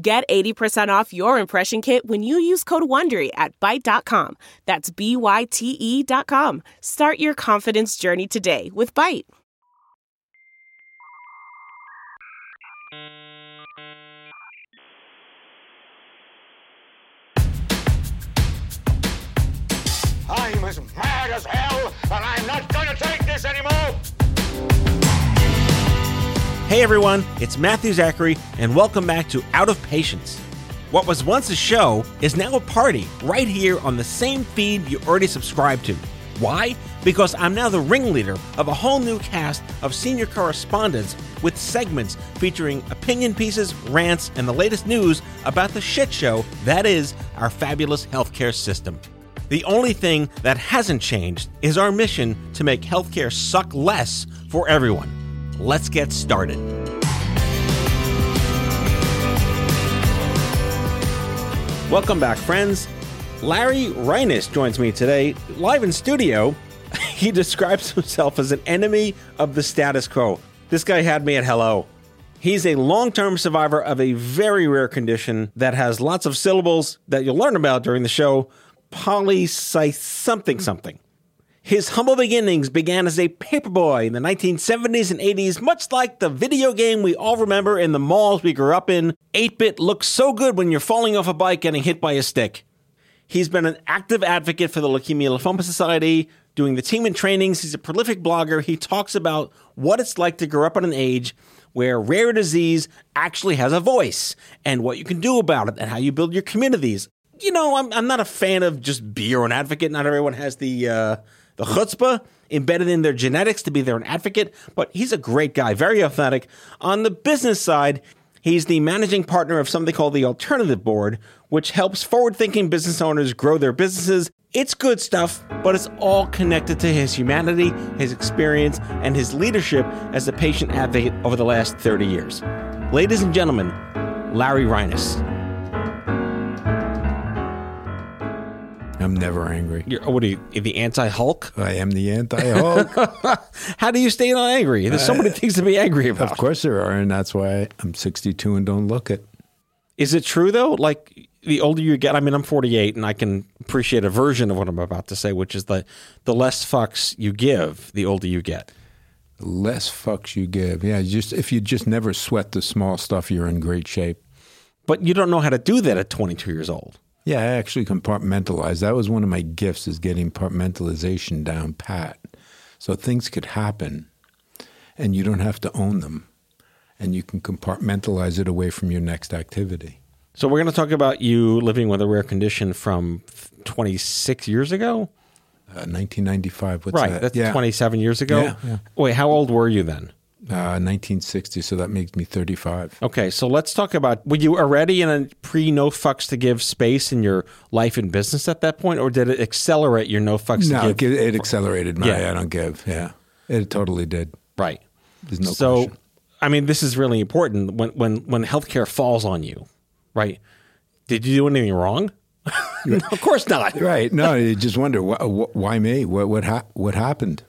Get 80% off your impression kit when you use code WONDERY at Byte.com. That's B-Y-T-E dot com. Start your confidence journey today with Byte. I'm as mad as hell, and I'm not gonna take this anymore! Hey everyone, it's Matthew Zachary, and welcome back to Out of Patience. What was once a show is now a party right here on the same feed you already subscribed to. Why? Because I'm now the ringleader of a whole new cast of senior correspondents with segments featuring opinion pieces, rants, and the latest news about the shit show that is our fabulous healthcare system. The only thing that hasn't changed is our mission to make healthcare suck less for everyone. Let's get started. Welcome back, friends. Larry Reines joins me today, live in studio. He describes himself as an enemy of the status quo. This guy had me at hello. He's a long term survivor of a very rare condition that has lots of syllables that you'll learn about during the show polycy something something. His humble beginnings began as a paperboy in the 1970s and 80s, much like the video game we all remember in the malls we grew up in. 8 bit looks so good when you're falling off a bike getting hit by a stick. He's been an active advocate for the Leukemia Lymphoma Society, doing the team and trainings. He's a prolific blogger. He talks about what it's like to grow up in an age where rare disease actually has a voice and what you can do about it and how you build your communities. You know, I'm, I'm not a fan of just be your own advocate. Not everyone has the uh, the chutzpah embedded in their genetics to be their advocate, but he's a great guy, very authentic. On the business side, He's the managing partner of something called the Alternative Board, which helps forward thinking business owners grow their businesses. It's good stuff, but it's all connected to his humanity, his experience, and his leadership as a patient advocate over the last 30 years. Ladies and gentlemen, Larry Reines. I'm never angry. You're, oh, what are you, the anti Hulk? I am the anti-Hulk. How do you stay not angry? There's so many things to be angry about. of course there are, and that's why I'm 62 and don't look it. Is it true though? Like the older you get, I mean, I'm 48 and I can appreciate a version of what I'm about to say, which is that the less fucks you give, the older you get. The less fucks you give. Yeah, just if you just never sweat the small stuff, you're in great shape. But you don't know how to do that at 22 years old. Yeah, I actually compartmentalize. That was one of my gifts is getting compartmentalization down pat. So things could happen and you don't have to own them. And you can compartmentalize it away from your next activity. So we're going to talk about you living with a rare condition from 26 years ago. Uh, 1995. What's right, that? that's yeah. 27 years ago. Yeah, yeah. Wait, how old were you then? Uh, 1960. So that makes me 35. Okay, so let's talk about were you already in a pre no fucks to give space in your life and business at that point, or did it accelerate your no fucks No, to it, give? it accelerated my Yeah. I don't give. Yeah, it totally did. Right. There's no so, question. I mean, this is really important when when when healthcare falls on you, right? Did you do anything wrong? no, of course not. Right? No, you just wonder wh- wh- why me? What what hap- what happened?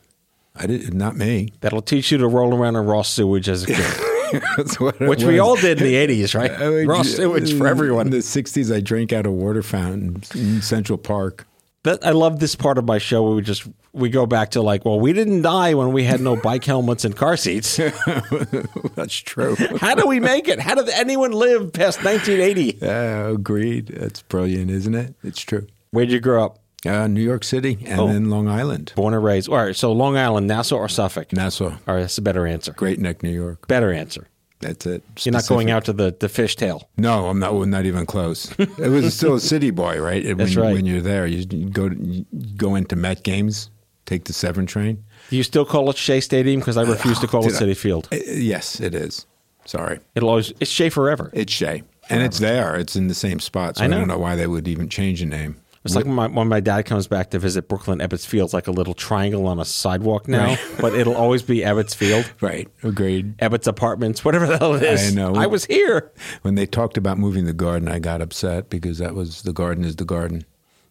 I did not me. That'll teach you to roll around in raw sewage as a kid, which we all did in the '80s, right? I mean, raw sewage for everyone. In the '60s, I drank out of water fountain in Central Park. That, I love this part of my show where we just we go back to like, well, we didn't die when we had no bike helmets and car seats. That's true. How do we make it? How did anyone live past 1980? Yeah, agreed. That's brilliant, isn't it? It's true. Where'd you grow up? Uh, New York City and Oh. then Long Island, Born and raised. All right, so Long Island, Nassau, or Suffolk? Nassau, All right, that's a better answer. Great Neck, New York. Better answer. That's it. You're not going out to the, the fishtail. No, I'm not. Not even close. it was still a city boy, right? When, That's right. When you're there, you go you go into Met games, take the seven train. Do you still call it Shea Stadium? Because I refuse to call it I- Citi Field. Uh, yes, it is. Sorry, It'll always it's Shea forever. it's Shea. And it's there. It's in the same spot. So I I, don't know why they would even change the name. It's like when my, when my dad comes back to visit Brooklyn, Ebbets Field's like a little triangle on a sidewalk now, Right. but it'll always be Ebbets Field, Right. Agreed. Ebbets Apartments, whatever the hell it is. I know. I was here. When they talked about moving the garden, I got upset because that was the garden is the garden.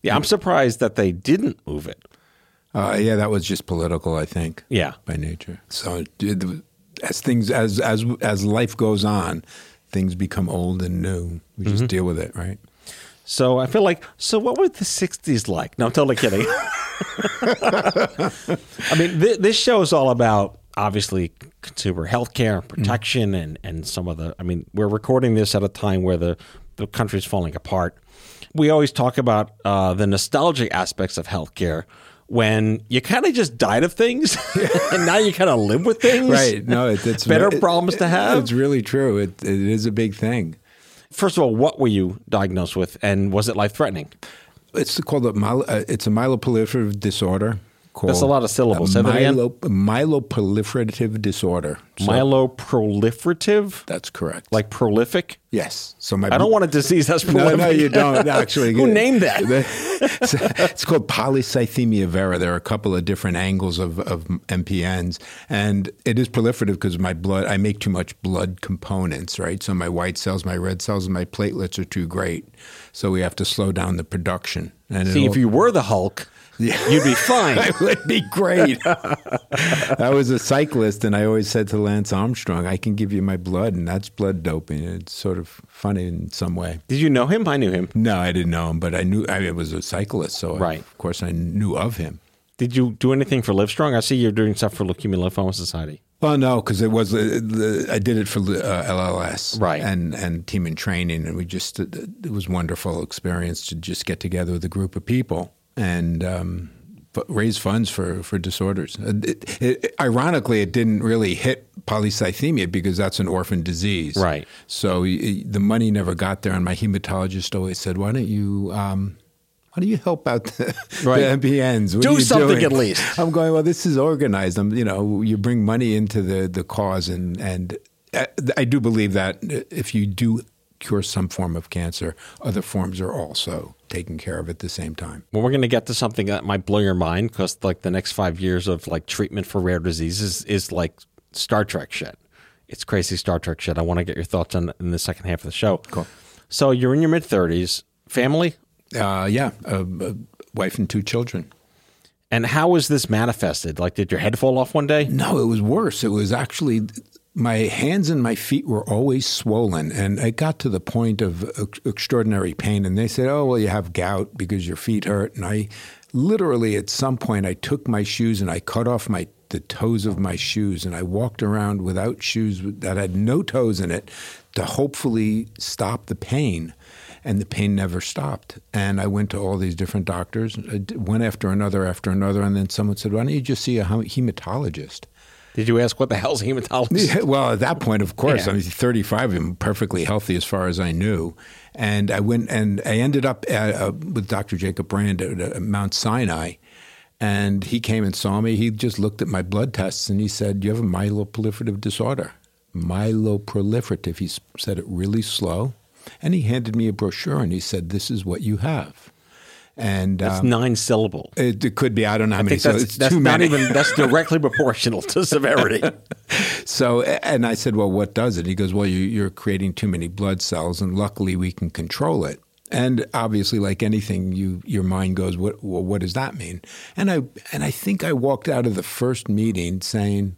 Yeah, I'm surprised that they didn't move it. Uh, yeah, that was just political, I think. Yeah. by nature. So as things as as as life goes on, things become old and new. We just deal with it, right? So I feel like, so what were the 60s like? No, I'm totally kidding. I mean, th- this show is all about obviously consumer health care, protection, and, and some of the, I mean, we're recording this at a time where the, the country's falling apart. We always talk about uh, the nostalgic aspects of healthcare when you kind of just died of things and now you kind of live with things. Right. No, it, it's Better it- problems to have. It's really true. It it is a big thing. First of all, what were you diagnosed with and was it life threatening? It's called a uh, it's a myeloproliferative disorder. Called That's a lot of syllables. That again. myeloproliferative disorder. So- Myeloproliferative? That's correct. Like prolific? yes. So my I don't want a disease that's No, prolific. no, you don't actually. Who named that? it's, it's called polycythemia vera. There are a couple of different angles of, of MPNs, and it is proliferative because my blood. I make too much blood components, right? So my white cells, my red cells, and my platelets are too great. So we have to slow down the production. And See, if you were the Hulk, you'd be fine. I would be great. I was a cyclist, and I always said to Lance Armstrong, "I can give you my blood, and that's blood doping." It's sort of funny in some way. Did you know him? I knew him. No, I didn't know him, but I knew I was a cyclist, so I- Right. of course I knew of him. Did you do anything for Livestrong? I see you're doing stuff for Leukemia Lymphoma Society. Well, no, because it was uh, I did it for uh, LLS, Right. and and team in training, and we just it, it was wonderful experience to just get together with a group of people and um, raise funds for for disorders. Uh, It, it, ironically, it didn't really hit polycythemia because that's an orphan disease, Right. So y- the money never got there, and my hematologist always said, "Why don't you?" Um, why do you help out the, Right. the MPNs? What Do something doing?" at least. I'm going, well, this is organized. I'm, you know, you bring money into the, the cause, and, and I- I do believe that if you do cure some form of cancer, other forms are also taken care of at the same time. Well, we're going to get to something that might blow your mind because, like, the next five years of like treatment for rare diseases is like Star Trek shit. It's crazy Star Trek shit. I want to get your thoughts on in the second half of the show. Cool. So you're in your mid thirties, family, Uh, yeah, a, a wife and two children. and how was this manifested? Like, did your head fall off one day? No, it was worse. It was actually my hands and my feet were always swollen, and it got to the point of ex- extraordinary pain. And they said, "Oh, well, you have gout because your feet hurt." And I literally, at some point, I took my shoes and I cut off my the toes of my shoes, and I walked around without shoes that had no toes in it to hopefully stop the pain. And the pain never stopped. And I went to all these different doctors, uh, d- one after another after another. And then someone said, Why don't you just see a hematologist? Did you ask what the hell's hematologist? Yeah, well, at that point, of course, Yeah. I was 35. I'm perfectly healthy as far as I knew, and I went and I ended up at, uh, with Dr. Jacob Brand at, uh, Mount Sinai, and he came and saw me. He just looked at my blood tests and he said, "You have a myeloproliferative disorder." Myeloproliferative. He said it really slow, and he handed me a brochure and he said, "This is what you have." And That's um, nine syllable. it, it could be. I don't know how I many. that's, that's not even that's directly proportional to severity. So, and I said, well, what does it? He goes, well, you, you're creating too many blood cells, and luckily we can control it. And obviously, like anything, you your mind goes, what well, what does that mean? And I and I think I walked out of the first meeting saying,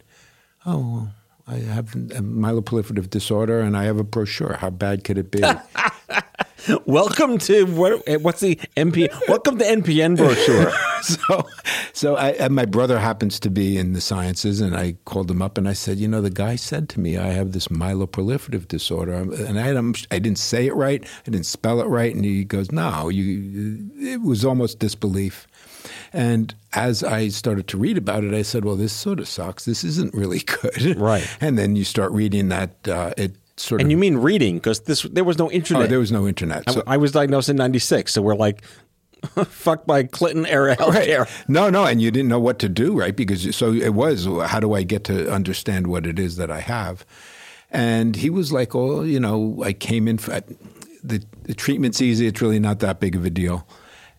oh, I have a myeloproliferative disorder, and I have a brochure. How bad could it be? Welcome to what? What's the NP? Welcome to NPN brochure. so, so I, and my brother happens to be in the sciences, and I called him up and I said, you know, the guy said to me, I have this myeloproliferative disorder, and I, I didn't say it right, I didn't spell it right, and he goes, no, you. It was almost disbelief. And as I started to read about it, I said, well, this sort of sucks. This isn't really good. Right. And then you start reading that uh, it sort and you mean reading because this there was no oh, internet. oh, there was no internet. I, So- I was diagnosed in '96, so we're like fucked by Clinton era healthcare. No, no, and you didn't know what to do, right? Because so it was, how do I get to understand what it is that I have? And he was like, oh, you know, I came in, for, the, the treatment's easy. It's really not that big of a deal.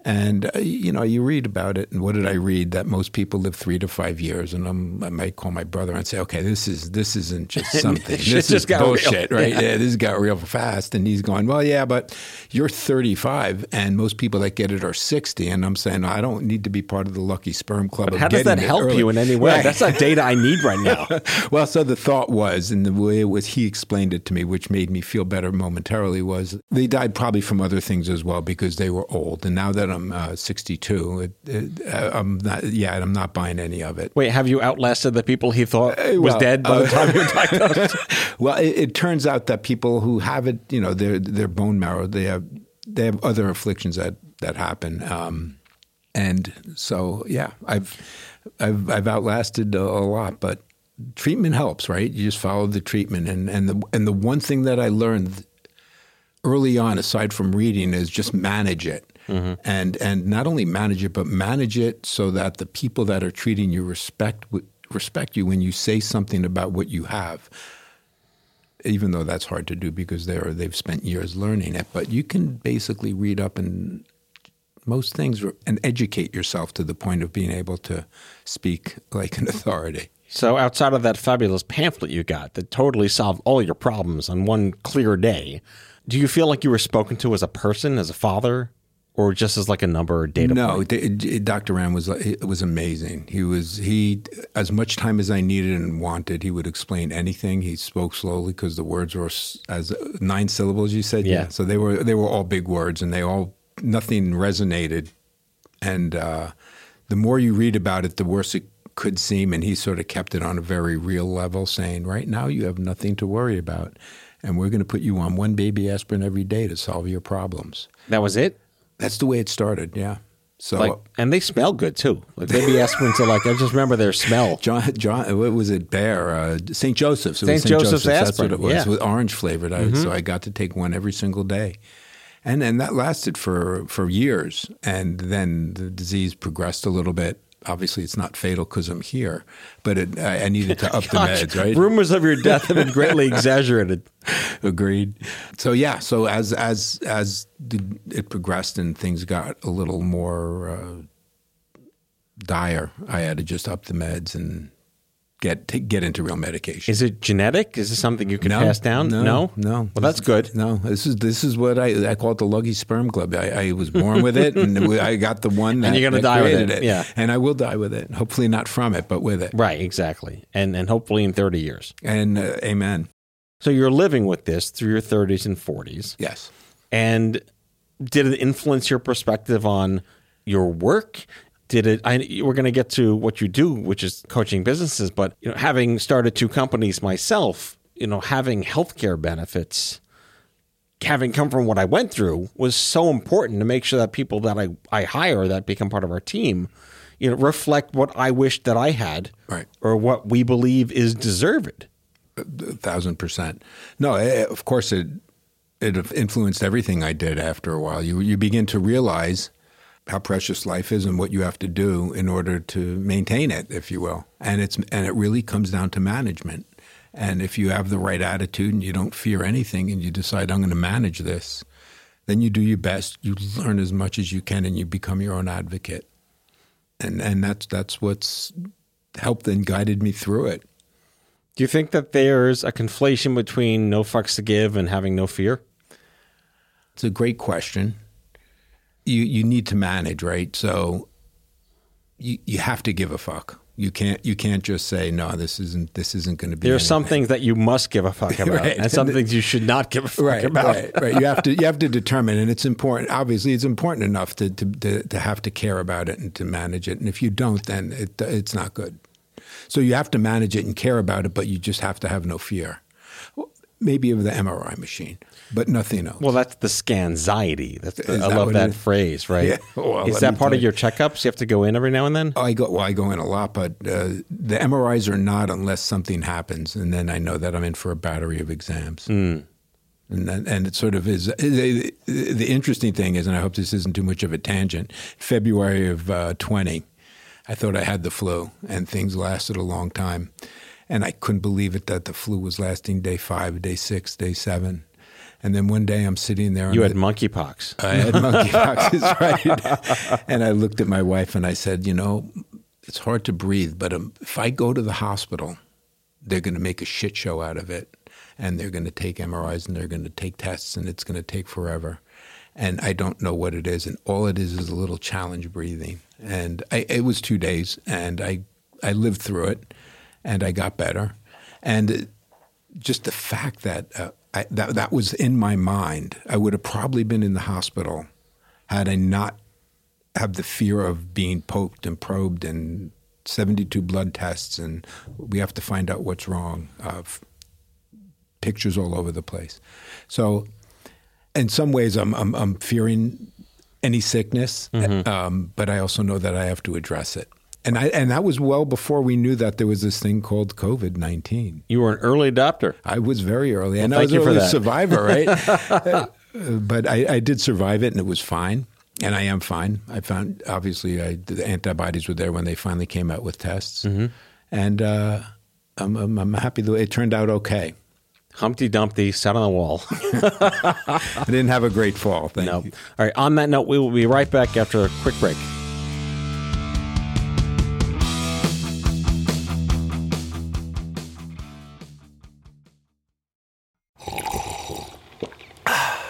And uh, you know, you read about it, and what did I read? That most people live three to five years, and I'm, i might call my brother and say, "Okay, this is this isn't just something. This is got real. bullshit, right? Yeah. Yeah. this got real fast." And he's going, "Well, yeah, but you're 35, and most people that get it are 60." And I'm saying, I don't need to be part of the lucky sperm club. But how does that help early." you in any way? Right. That's not data I need right now. well, so the thought was, and the way it was he explained it to me, which made me feel better momentarily, was they died probably from other things as well because they were old. And now that I'm uh, 62, it, it, uh, I'm not. Yeah, I'm not buying any of it. Wait, have you outlasted the people he thought was well, dead by the uh, time you were diagnosed? Well, it, it turns out that people who have it, you know, their their bone marrow, they have they have other afflictions that that happen, um, and so yeah, I've I've I've outlasted a, a lot, but treatment helps, right? You just follow the treatment, and and the and the one thing that I learned early on, aside from reading, is just manage it. Mm-hmm. And and not only manage it, but manage it so that the people that are treating you respect respect you when you say something about what you have even though that's hard to do because they're they've spent years learning it. But you can basically read up and most things and educate yourself to the point of being able to speak like an authority. So, outside of that fabulous pamphlet you got that totally solved all your problems on one clear day, do you feel like you were spoken to as a person, as a father, or just as like a number or data No, point? D- Dr. Ram was it was amazing. He was he as much time as I needed and wanted. He would explain anything. He spoke slowly because the words were as nine syllables. You said Yeah. So they were they were all big words, and they all nothing resonated. And uh, the more you read about it, the worse it could seem. And he sort of kept it on a very real level, saying, "Right now, you have nothing to worry about." And we're going to put you on one baby aspirin every day to solve your problems. That was it? That's the way it started, yeah. So Like, and they smell good too. Like baby aspirins are like, I just remember their smell. John, John, what was it? Bear, uh, St. Joseph's. It was St. Joseph's That's aspirin, what it was. yeah. Mm-hmm. With orange flavored. I, So I got to take one every single day, and and that lasted for for years. And then the disease progressed a little bit. Obviously, it's not fatal because I'm here, but it, I, I needed to up the meds. Right? Rumors of your death have been greatly exaggerated. Agreed. So yeah, so as as as it progressed and things got a little more uh, dire, I had to just up the meds and get to get into real medication. Is it genetic? Is this something you can No, pass down? no, no. no. Well, that's good. No, this is this is what I I call it the Lucky Sperm Club. I, I was born with it, and I got the one that, And you're gonna die with created it, yeah. and I will die with it. Hopefully, not from it, but with it. Right, exactly. And and hopefully in 30 years. And uh, amen. So you're living with this through your 30s and 40s. Yes. And did it influence your perspective on your work? Did it? I, we're going to get to what you do, which is coaching businesses. But you know, having started two companies myself, you know, having healthcare benefits, having come from what I went through, was so important to make sure that people that I I hire that become part of our team, you know, reflect what I wish that I had, Right. or what we believe is deserved. a thousand percent. No, eh, of course it it influenced everything I did after a while. You you begin to realize how precious life is and what you have to do in order to maintain it, if you will. And it's and it really comes down to management. And if you have the right attitude and you don't fear anything and you decide I'm going to manage this, then you do your best. You learn as much as you can and you become your own advocate. And and that's that's what's helped and guided me through it. Do you think that there's a conflation between no fucks to give and having no fear? It's a great question. You you need to manage, right? So you you have to give a fuck. You can't you can't just say no. This isn't this isn't going to be. There are some things that you must give a fuck about, Right. and some things you should not give a fuck Right, about. right, right. You have to you have to determine, and it's important. Obviously, it's important enough to to, to, to have to care about it and to manage it. And if you don't, then it it's not good. So you have to manage it and care about it, but you just have to have no fear. Maybe of the MRI machine, but nothing else. Well, that's the scanxiety. That's the, I that love that is? phrase, right? Yeah. Well, is that part of you. your checkups? You have to go in every now and then. I go well. I go in a lot, but uh, the MRIs are not unless something happens, and then I know that I'm in for a battery of exams. And that, and it sort of is. The, the interesting thing is, and I hope this isn't too much of a tangent. February of uh, 20, I thought I had the flu, and things lasted a long time, and I couldn't believe it that the flu was lasting day five, day six, day seven. And then one day I'm sitting there. You had monkeypox. I had monkeypox, right. And I looked at my wife and I said, you know, it's hard to breathe, but um, if I go to the hospital, they're going to make a shit show out of it. And they're going to take MRIs and they're going to take tests and it's going to take forever. And I don't know what it is. And all it is is a little challenge breathing. And I, it was two days and I, I lived through it and I got better. And just the fact that, uh, I, that that was in my mind, I would have probably been in the hospital had I not have the fear of being poked and probed and 72 blood tests and we have to find out what's wrong. Uh, pictures all over the place. So, in some ways, I'm I'm, I'm fearing any sickness, um, but I also know that I have to address it. And I and that was well before we knew that there was this thing called COVID nineteen. You were an early adopter. I was very early, and Well, I was for early that. survivor, right? Uh, but I, I did survive it, and it was fine, and I am fine. I found obviously I, the antibodies were there when they finally came out with tests, Mm-hmm. and uh, I'm, I'm I'm happy the way it turned out. Okay, Humpty Dumpty sat on the wall. I didn't have a great fall. Thank no. you. All right. On that note, we will be right back after a quick break.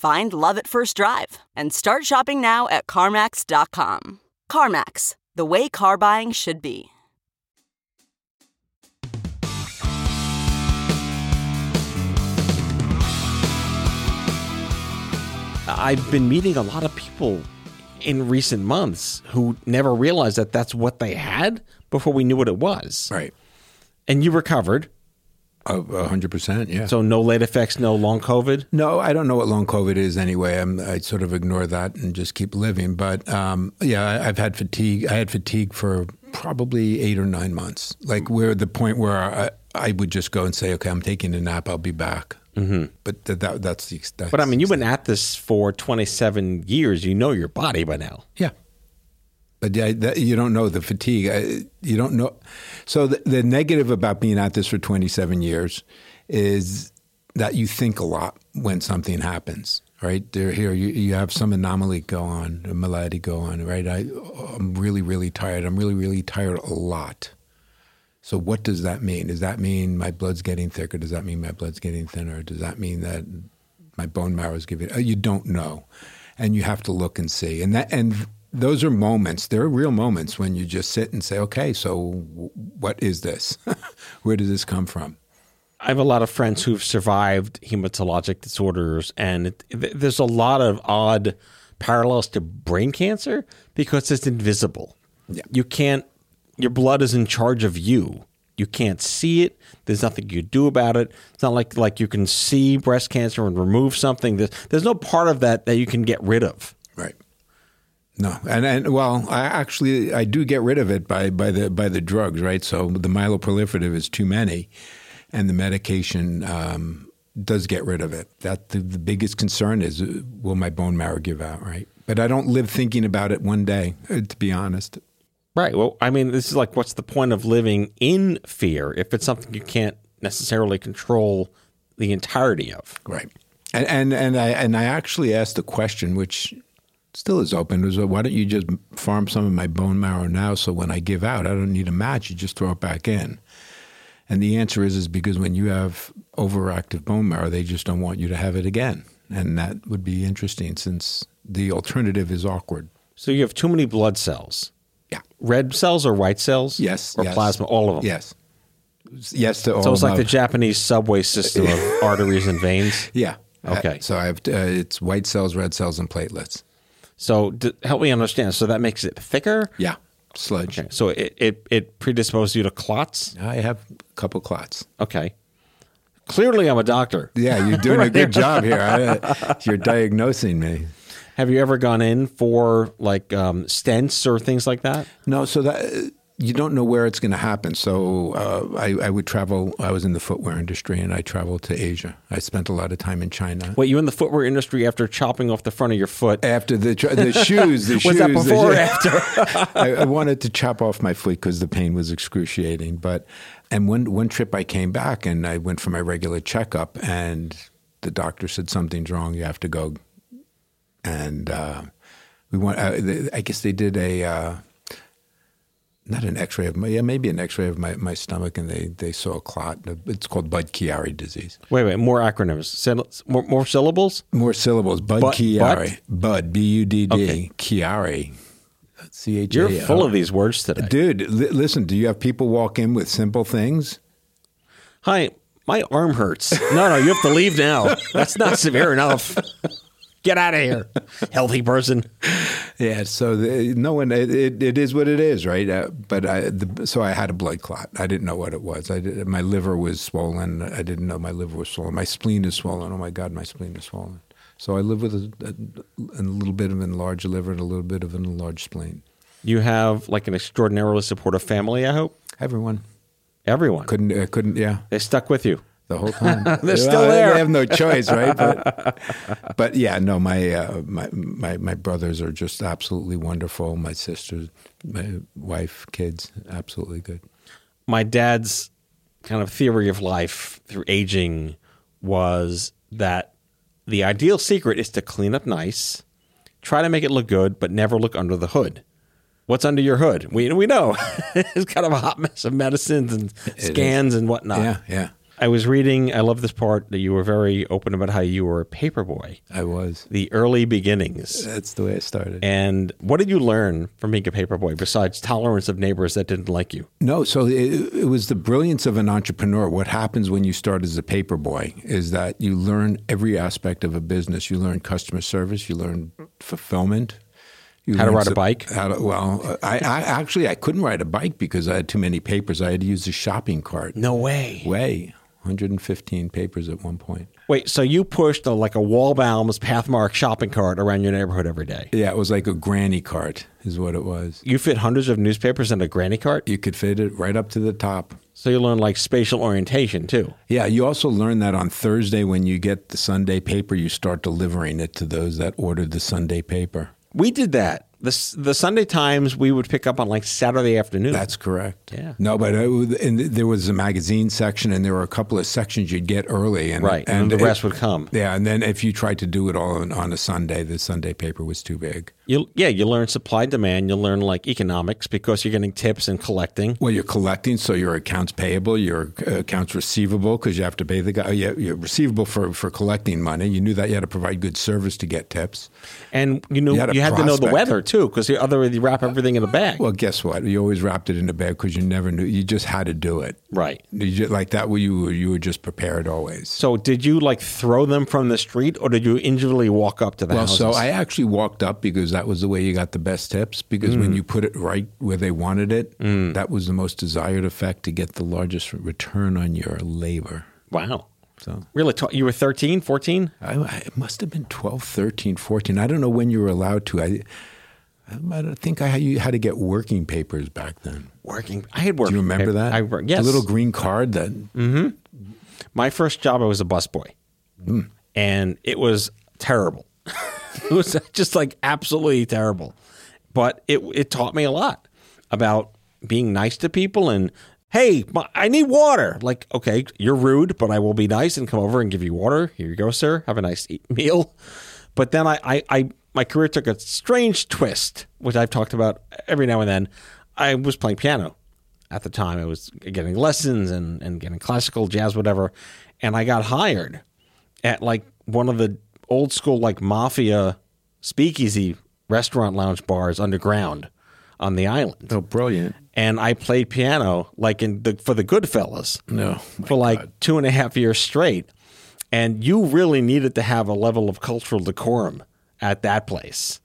Find love at first drive and start shopping now at CarMax.com. CarMax, the way car buying should be. I've been meeting a lot of people in recent months who never realized that that's what they had before we knew what it was. Right, And you recovered. Hundred percent. Yeah. So no late effects, no long COVID. No, I don't know what long COVID is anyway. I'm, I sort of ignore that and just keep living. But um, yeah, I, I've had fatigue. I had fatigue for probably eight or nine months. Like we're at the point where I, I would just go and say, "Okay, I'm taking a nap. I'll be back." Mm-hmm. But th- that, that's the. That's But I mean, you've been at this for 27 years. You know your body by now. Yeah. But yeah, that, you don't know the fatigue. I- You don't know. So the, the negative about being at this for 27 years is that you think a lot when something happens, right? There, here you, you have some anomaly go on, a malady go on, right? I, I'm really, really tired. I'm really, really tired a lot. So what does that mean? Does that mean my blood's getting thicker? Does that mean my blood's getting thinner? Does that mean that my bone marrow is giving? uh, You don't know, and you have to look and see. And that and those are moments. There are real moments when you just sit and say, "Okay, so w- what is this? Where did this come from?" I have a lot of friends who've survived hematologic disorders, and it, th- there's a lot of odd parallels to brain cancer because it's invisible. Yeah. You can't, your blood is in charge of you. You can't see it. There's nothing you do about it. It's not like like you can see breast cancer and remove something. There's, there's no part of that that you can get rid of. No, and and well, I actually I do get rid of it by by the by the drugs, right? So the myeloproliferative is too many, and the medication um, does get rid of it. That the, the biggest concern is uh, will my bone marrow give out, right? But I don't live thinking about it one day, uh, to be honest. Right. Well, I mean, this is like, what's the point of living in fear if it's something you can't necessarily control the entirety of? Right. And and, and I and I actually asked a question which still is open was why don't you just farm some of my bone marrow now so when I give out I don't need a match you just throw it back in. And the answer is is because when you have overactive bone marrow they just don't want you to have it again. And that would be interesting since the alternative is awkward. So you have too many blood cells. Yeah. Red cells or white cells? Yes. Or yes. plasma? All of them? Yes. Yes to all. So it's like the Japanese subway system of arteries and veins. Yeah. Okay. Uh, so I have uh, it's white cells, red cells, and platelets. So d- help me understand. So that makes it thicker. Yeah. Sludge. Okay. So it it, it predisposes you to clots. I have a couple clots. Okay. Clearly, I'm a doctor. Yeah, you're doing a good job here. I, uh, you're diagnosing me. Have you ever gone in for like um, stents or things like that? No, so that you don't know where it's going to happen. So uh, I, I would travel. I was in the footwear industry, and I traveled to Asia. I spent a lot of time in China. Wait, you in the footwear industry after chopping off the front of your foot? After the the shoes, the Was shoes. that before or after? I, I wanted to chop off my foot because the pain was excruciating. But and one one trip I came back and I went for my regular checkup, and the doctor said something's wrong. You have to go. And uh, we went. Uh, I guess they did a. Not an X-ray of my yeah maybe an X-ray of my, my stomach and they, they saw a clot. It's called Budd-Chiari disease. Wait, wait, more acronyms. More, more syllables? More syllables. Budd-Chiari. Bud B U D D Okay. Chiari. C H A. You're full of these words today. Dude, li- listen, do you have people walk in with simple things? Hi, my arm hurts. No, no, you have to leave now. That's not severe enough. Get out of here, healthy person. Yeah, so the, no one, it, it, it is what it is, right? Uh, but I, the, so I had a blood clot. I didn't know what it was. I did, my liver was swollen. I didn't know my liver was swollen. My spleen is swollen. Oh my God, my spleen is swollen. So I live with a, a, a little bit of an enlarged liver and a little bit of an enlarged spleen. You have like an extraordinarily supportive family. I hope Everyone everyone couldn't, uh, couldn't, yeah. they stuck with you. The whole time. They're still there. They have no choice, right? But, but yeah, no, my, uh, my my my brothers are just absolutely wonderful. My sisters, my wife, kids, absolutely good. my dad's kind of theory of life through aging was that the ideal secret is to clean up nice, try to make it look good, but never look under the hood. What's under your hood? We we know it's kind of a hot mess of medicines and scans and whatnot. Yeah, yeah, I was reading. I love this part that you were very open about how you were a paper boy, I was. the early beginnings. That's the way it started. And what did you learn from being a paper boy besides tolerance of neighbors that didn't like you? No, so it, it was the brilliance of an entrepreneur. What happens when you start as a paper boy is that you learn every aspect of a business. You learn customer service. You learn fulfillment. You How to ride a bike? To, well, I, I actually I couldn't ride a bike because I had too many papers. I had to use a shopping cart. No way. Way, 115 papers at one point. Wait, so you pushed a, like a Waldbaum's Pathmark shopping cart around your neighborhood every day? Yeah, it was like a granny cart, is what it was. You fit hundreds of newspapers in a granny cart? You could fit it right up to the top. So you learn like spatial orientation too. Yeah, you also learn that on Thursday when you get the Sunday paper, you start delivering it to those that ordered the Sunday paper. We did that. The, the Sunday Times we would pick up on like Saturday afternoon. That's correct. Yeah. No, but it, and there was a magazine section, and there were a couple of sections you'd get early, and right. And, then the it- rest would come. Yeah, and then if you tried to do it all on, on a Sunday, the Sunday paper was too big. You, yeah, you learn supply demand. You learn like economics because you're getting tips and collecting. Well, you're collecting, so your accounts payable, your uh, accounts receivable, because you have to pay the guy. You're you're receivable for, for collecting money. You knew that you had to provide good service to get tips. And you know You had you, had to know the weather too because otherwise you wrap everything in a bag. Well, guess what? You always wrapped it in a bag because you never knew. You just had to do it. right. You just, like that, way you were, you were just prepared always. So did you like throw them from the street or did you individually walk up to the Well, houses? so I actually walked up because that was the way you got the best tips. Because Mm. when you put it right where they wanted it, that was the most desired effect to get the largest return on your labor. wow. So Really? ta- You were 13, 14? I, I it must have been 12, 13, 14. I don't know when you were allowed to. I, I think I had, you had to get working papers back then. Working. I had working. Papers. Do you remember paper- that? I worked. Yes. The little green card that. My first job, I was a busboy, Hmm. and it was terrible. it was just like absolutely terrible. But it it taught me a lot about being nice to people and hey, my- I need water. Like, okay, you're rude, but I will be nice and come over and give you water. Here you go, sir. Have a nice meal. But then I, I, I my career took a strange twist, which I've talked about every now and then. I was playing piano at the time. I was getting lessons and, and getting classical, jazz, whatever. And I got hired at like one of the old school like mafia speakeasy restaurant lounge bars underground on the island. Oh, brilliant. And I played piano like in the for the Goodfellas No. for like two and a half years straight. And you really needed to have a level of cultural decorum at that place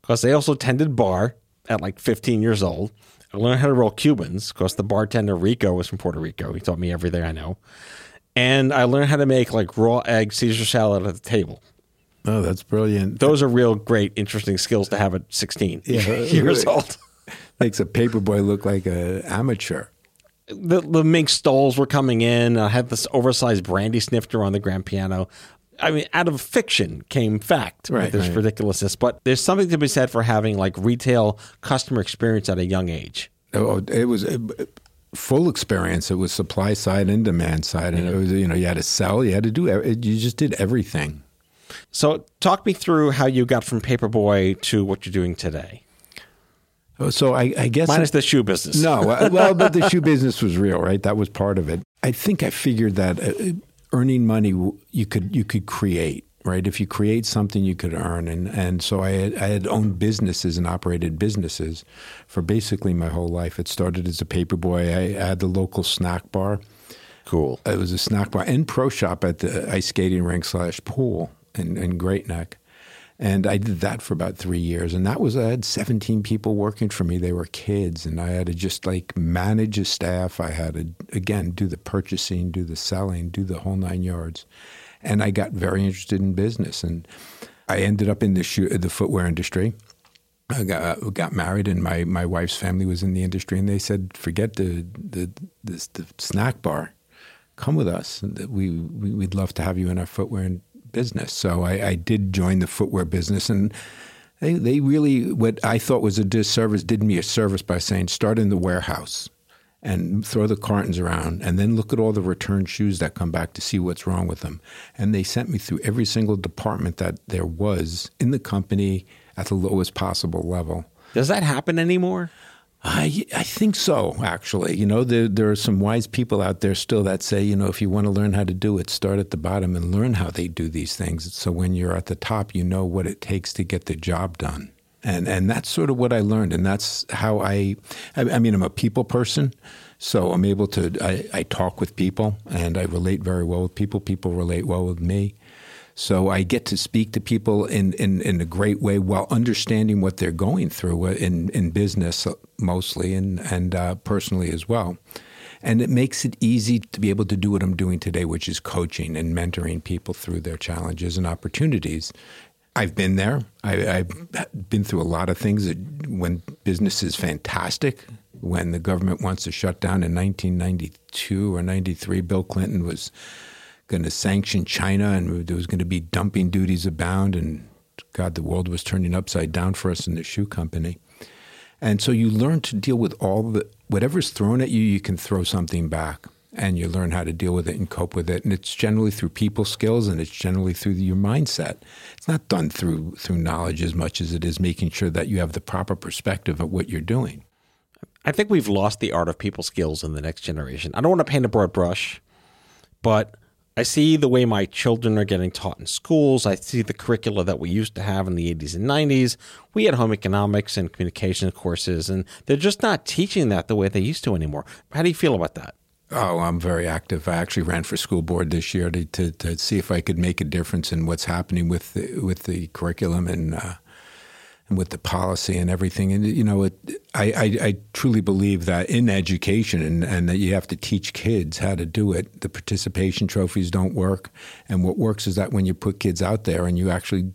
because they also tended bar at like 15 years old. I learned how to roll Cubans because the bartender Rico was from Puerto Rico. He taught me everything I know. And I learned how to make like raw egg Caesar salad at the table. Oh, that's brilliant. Those are real great, interesting skills to have at 16 Yeah. years old. Makes a paperboy look like a amateur. the the mink stoles were coming in. I had this oversized brandy snifter on the grand piano. I mean, out of fiction came fact. Right, Right, There's right. ridiculousness, but there's something to be said for having like retail customer experience at a young age. Oh, it was a full experience. It was supply side and demand side, and it was you know you had to sell, you had to do, you just did everything. So, talk me through how you got from Paperboy to what you're doing today, Oh, So I, I guess minus the shoe business. No, uh, well, but the shoe business was real, right? That was part of it. I think I figured that uh, earning money you could you could create, right? If you create something, you could earn, and and so I had, I had owned businesses and operated businesses for basically my whole life. It started as a paper paperboy. I had the local snack bar. cool. It was a snack bar and pro shop at the ice skating rink slash pool in, in Great Neck. And I did that for about three years. And that was, I had 17 people working for me. They were kids. And I had to just like manage a staff. I had to, again, do the purchasing, do the selling, do the whole nine yards. And I got very interested in business. And I ended up in the, shoe, the footwear industry. I got, got married, and my, my wife's family was in the industry, and they said, "Forget the the, the, the snack bar, come with us. We, we we'd love to have you in our footwear business." So I, I did join the footwear business, and they they really what I thought was a disservice did me a service by saying, "Start in the warehouse." And throw the cartons around, and then look at all the return shoes that come back to see what's wrong with them. And they sent me through every single department that there was in the company at the lowest possible level. Does that happen anymore? I I think so. Actually, you know, there there are some wise people out there still that say, you know, if you want to learn how to do it, start at the bottom and learn how they do these things. So when you're at the top, you know what it takes to get the job done. And and that's sort of what I learned, and that's how I. I, I mean, I'm a people person, so I'm able to. I, I talk with people, and I relate very well with people. People relate well with me. So I get to speak to people in, in, in a great way while understanding what they're going through in, in business mostly and, and uh, personally as well. And it makes it easy to be able to do what I'm doing today, which is coaching and mentoring people through their challenges and opportunities. I've been there. I, I've been through a lot of things when business is fantastic. When the government wants to shut down in 1992 or 93, Bill Clinton was going to sanction China and there was going to be dumping duties abound. And God, the world was turning upside down for us in the shoe company. And so you learn to deal with all the whatever's thrown at you, you can throw something back and you learn how to deal with it and cope with it. And it's generally through people skills and it's generally through your mindset. It's not done through through knowledge as much as it is making sure that you have the proper perspective of what you're doing. I think we've lost the art of people skills in the next generation. I don't want to paint a broad brush, but I see the way my children are getting taught in schools. I see the curricula that we used to have in the 80s and 90s. We had home economics and communication courses, and they're just not teaching that the way they used to anymore. How do you feel about that? Oh, I'm very active. I actually ran for school board this year to, to, to see if I could make a difference in what's happening with the, with the curriculum and uh, and with the policy and everything. And you know, it, I, I, I truly believe that in education and, and that you have to teach kids how to do it. The participation trophies don't work, and what works is that when you put kids out there and you actually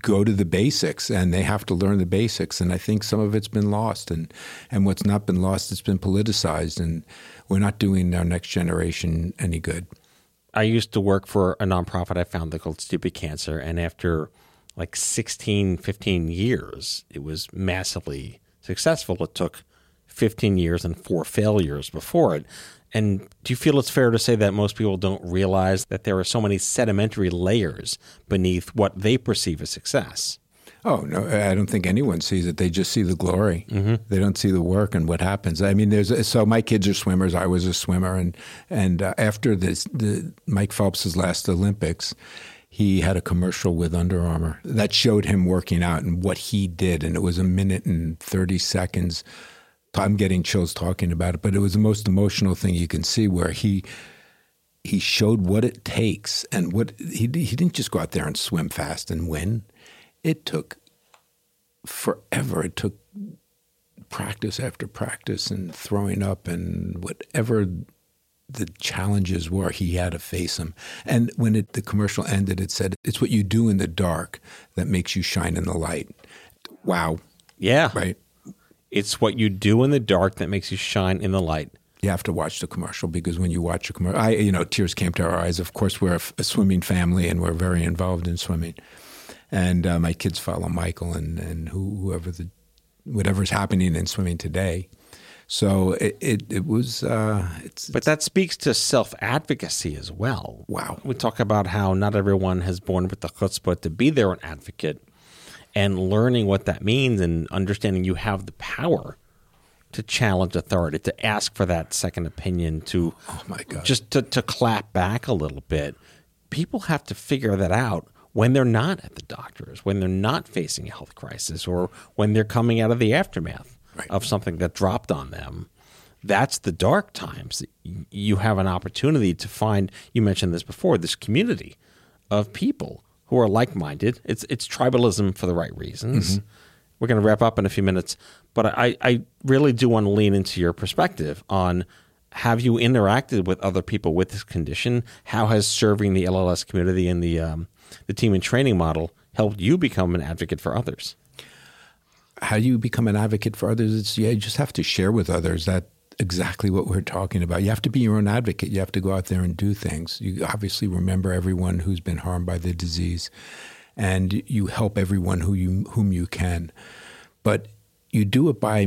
go to the basics and they have to learn the basics and I think some of it's been lost and and what's not been lost it's been politicized and we're not doing our next generation any good. I used to work for a nonprofit I founded called Stupid Cancer, and after like 16, 15 years, it was massively successful. It took 15 years and four failures before it. And do you feel it's fair to say that most people don't realize that there are so many sedimentary layers beneath what they perceive as success? Oh no, I don't think anyone sees it. They just see the glory. Mm-hmm. They don't see the work and what happens. I mean, there's so my kids are swimmers. I was a swimmer, and and uh, after this, the Mike Phelps's last Olympics, he had a commercial with Under Armour that showed him working out and what he did, and it was a minute and thirty seconds. I'm getting chills talking about it, but it was the most emotional thing you can see where he he showed what it takes and what he he didn't just go out there and swim fast and win it took forever. It took practice after practice and throwing up and whatever the challenges were, he had to face them. And when it, the commercial ended, it said, It's what you do in the dark that makes you shine in the light. Wow. Yeah. Right? It's what you do in the dark that makes you shine in the light. You have to watch the commercial because when you watch a commercial, I, you know, tears came to our eyes. Of course, we're a, a swimming family and we're very involved in swimming and uh, my kids follow Michael and and whoever the whatever's happening in swimming today. So it it, it was. Uh, but that speaks to self advocacy as well. Wow. We talk about how not everyone has born with the chutzpah to be their own advocate, and learning what that means and understanding you have the power to challenge authority, to ask for that second opinion, to oh my god, just to, to clap back a little bit. People have to figure that out when they're not at the doctors, when they're not facing a health crisis, or when they're coming out of the aftermath right. of something that dropped on them. That's the dark times. You have an opportunity to find, you mentioned this before, this community of people who are like minded. It's, it's tribalism for the right reasons. Mm-hmm. We're going to wrap up in a few minutes, but I, I really do want to lean into your perspective on have you interacted with other people with this condition? How has serving the LLS community and the um, the Team in Training model helped you become an advocate for others? How do you become an advocate for others? Yeah, you just have to share with others that exactly what we're talking about. You have to be your own advocate. You have to go out there and do things. You obviously remember everyone who's been harmed by the disease, and you help everyone who you whom you can. But you do it by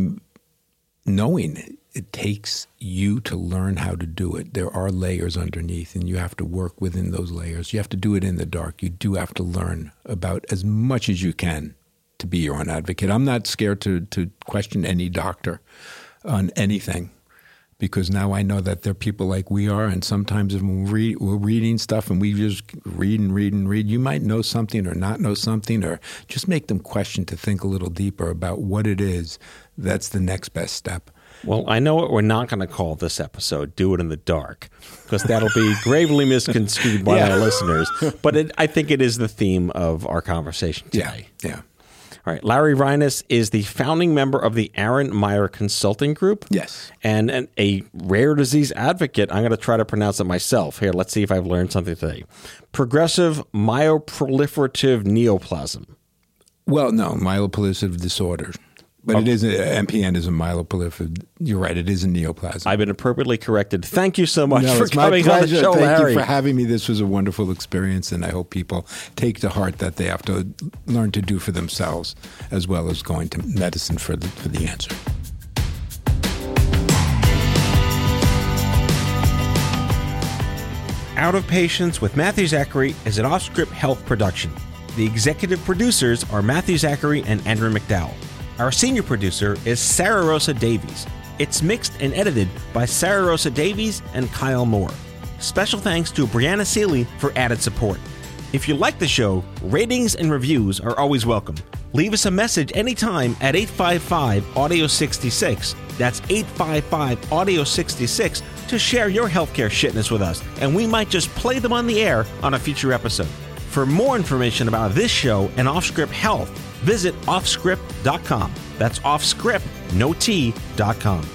knowing it takes you to learn how to do it. There are layers underneath, and you have to work within those layers. You have to do it in the dark. You do have to learn about as much as you can to be your own advocate. I'm not scared to, to question any doctor on anything because now I know that there are people like we are, and sometimes when we are reading stuff and we just read and read and read, you might know something or not know something, or just make them question to think a little deeper about what it is that's the next best step. Well, I know what we're not going to call this episode "Do It in the Dark" because that'll be gravely misconstrued by yeah. our listeners. But it, I think it is the theme of our conversation today. Yeah. yeah. All right. Larry Reines is the founding member of the Aaron Myer Consulting Group. Yes. And an, a rare disease advocate. I'm going to try to pronounce it myself. Here, let's see if I've learned something today. Progressive myoproliferative neoplasm. Well, no, myeloproliferative disorder. But it is uh, a, MPN is a myeloproliferative. You're right. It is a neoplasm. I've been appropriately corrected. Thank you so much no, for coming on the show, Thank Larry. you for having me. This was a wonderful experience, and I hope people take to heart that they have to learn to do for themselves, as well as going to medicine for the for the answer. Out of Patients with Matthew Zachary is an off-script health production. The executive producers are Matthew Zachary and Andrew McDowell. Our senior producer is Sarah Rosa Davies. It's mixed and edited by Sarah Rosa Davies and Kyle Moore. Special thanks to Brianna Seely for added support. If you like the show, ratings and reviews are always welcome. Leave us a message anytime at 855 Audio 66. That's 855 Audio 66 to share your healthcare shitness with us, and we might just play them on the air on a future episode. For more information about this show and Offscript Health, visit offscrip.com. That's offscrip, no T.com.